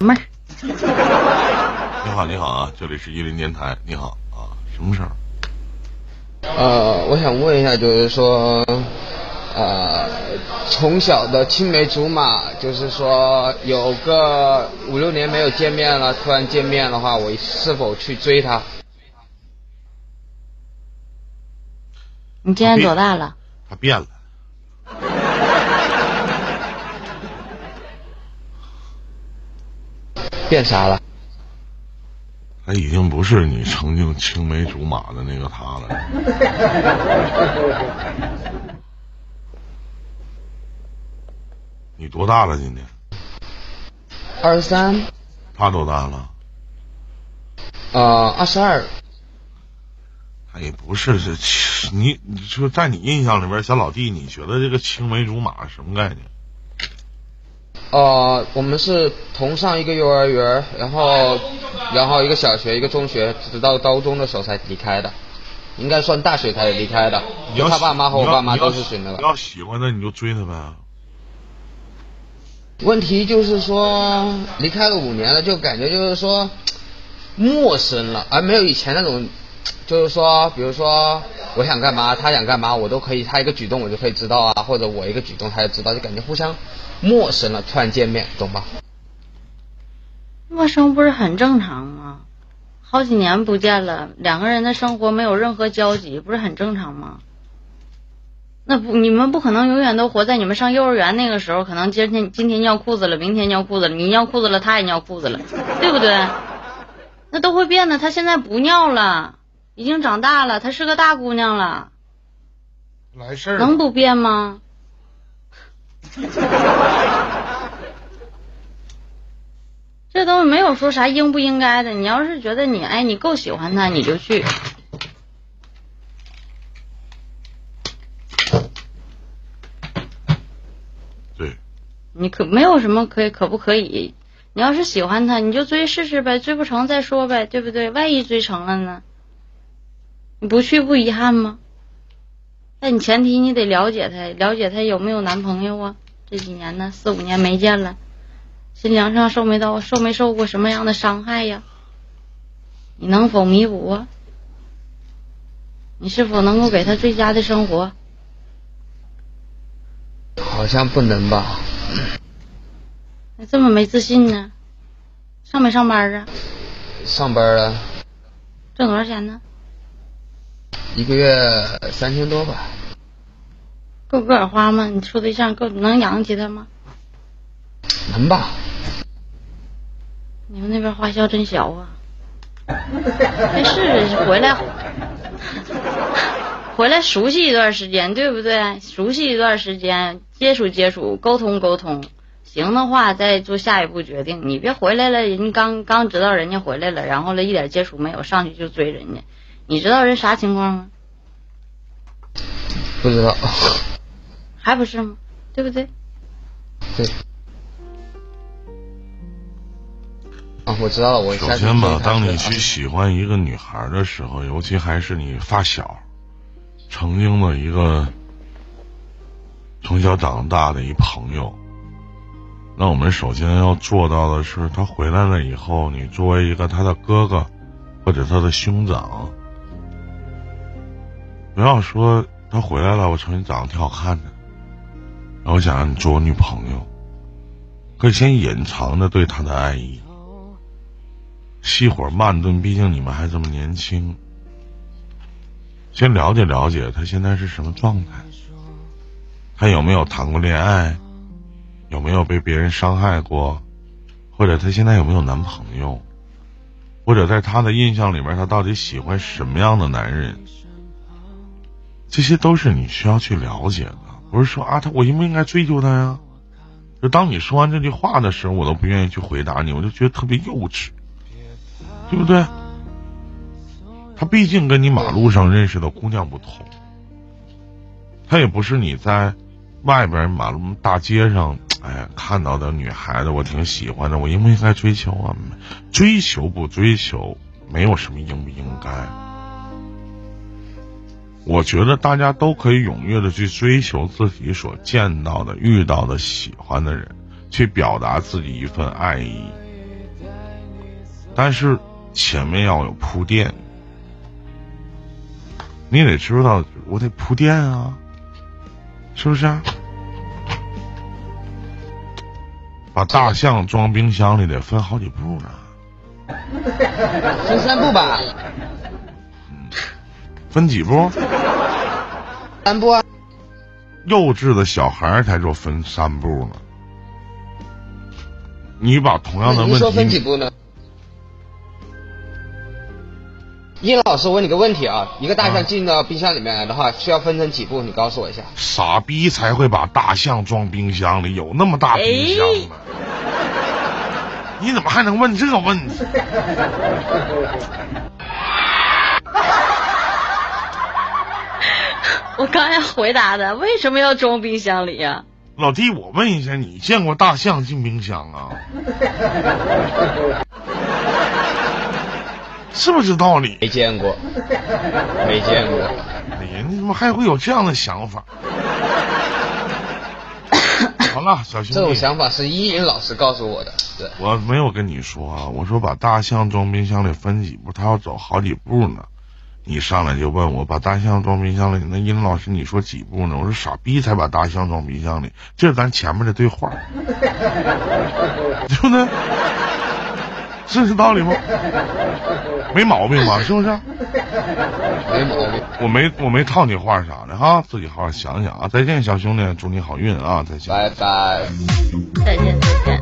妹儿。你好，你好啊，这里是一林电台。你好啊，什么事儿？呃，我想问一下，就是说，呃，从小的青梅竹马，就是说有个五六年没有见面了，突然见面的话，我是否去追她？你今年多大了？他变了，变啥了？他已经不是你曾经青梅竹马的那个他了。你多大了？今年？二十三，他多大了？呃，二十二，他也不是这你，你说在你印象里边，小老弟，你觉得这个青梅竹马什么概念？呃，我们是同上一个幼儿园，然后，然后一个小学，一个中学，直到高中的时候才离开的，应该算大学才离开的。你他爸妈和我爸妈都是选的你。要喜欢他，你就追他呗。问题就是说，离开了五年了，就感觉就是说陌生了，而没有以前那种，就是说，比如说我想干嘛，他想干嘛，我都可以，他一个举动我就可以知道啊，或者我一个举动他就知道，就感觉互相陌生了，突然见面，懂吧？陌生不是很正常吗？好几年不见了，两个人的生活没有任何交集，不是很正常吗？那不，你们不可能永远都活在你们上幼儿园那个时候，可能今天今天尿裤子了，明天尿裤子了，你尿裤子了，他也尿裤子了，对不对？那都会变的。他现在不尿了，已经长大了，她是个大姑娘了，来事儿能不变吗？这东西没有说啥应不应该的，你要是觉得你哎你够喜欢他，你就去。对，你可没有什么可以可不可以？你要是喜欢他，你就追试试呗，追不成再说呗，对不对？万一追成了呢？你不去不遗憾吗？但你前提你得了解他，了解她有没有男朋友啊？这几年呢，四五年没见了，心灵上受没到受没受过什么样的伤害呀？你能否弥补啊？你是否能够给她最佳的生活？好像不能吧？你这么没自信呢？上没上班啊？上班了挣多少钱呢？一个月三千多吧，够个儿花吗？你处对象够能养起他吗？能吧？你们那边花销真小啊！没事，回来回来熟悉一段时间，对不对？熟悉一段时间，接触接触，沟通沟通，行的话再做下一步决定。你别回来了，人家刚刚知道人家回来了，然后了一点接触没有，上去就追人家，你知道人啥情况吗？不知道，还不是吗？对不对？对。啊，我知道了，我首先吧当你啊去喜欢一个女孩的时候，尤其还是你发小，曾经的一个从小长大的一朋友，那我们首先要做到的是，他回来了以后，你作为一个他的哥哥或者他的兄长，不要说他回来了，我瞅你长得挺好看的，然后我想让你做我女朋友，可以先隐藏着对他的爱意。细火慢炖，毕竟你们还这么年轻，先了解了解他现在是什么状态，他有没有谈过恋爱，有没有被别人伤害过，或者他现在有没有男朋友，或者在他的印象里面，他到底喜欢什么样的男人，这些都是你需要去了解的，不是说啊，他我应不应该追求他呀？就当你说完这句话的时候，我都不愿意去回答你，我就觉得特别幼稚。对不对？他毕竟跟你马路上认识的姑娘不同，他也不是你在外边马路大街上，哎呀看到的女孩子，我挺喜欢的，我应不应该追求啊？追求不追求，没有什么应不应该。我觉得大家都可以踊跃的去追求自己所见到的、遇到的、喜欢的人，去表达自己一份爱意。但是前面要有铺垫，你得知道我得铺垫啊，是不是啊？把大象装冰箱里得分好几步呢，分三步吧，分几步？三步啊，幼稚的小孩儿才说分三步呢。你把同样的问那您说分几，步呢？叶老师，我问你个问题啊，一个大啊象进到冰箱里面来的话，需要分成几步？你告诉我一下。傻逼才会把大象装冰箱里，有那么大冰箱吗？你怎么还能问这个问题？我刚才回答的，为什么要装冰箱里呀、老弟，我问一下，你见过大象进冰箱啊？是不是道理？没见过，没见过。哎呀，你怎么还会有这样的想法？好了，小兄弟，这种想法是依林老师告诉我的。对，我没有跟你说啊，我说把大象装冰箱里分几步，他要走好几步呢。你上来就问我把大象装冰箱里，那殷老师你说几步呢？我说傻逼才把大象装冰箱里，这是咱前面的对话，对不对？是这道理吗？没毛病吧？是不是？没毛病。我没我没套你话啥的哈，自己好好想想啊！再见，小兄弟，祝你好运啊！再见。拜拜。再见，再见。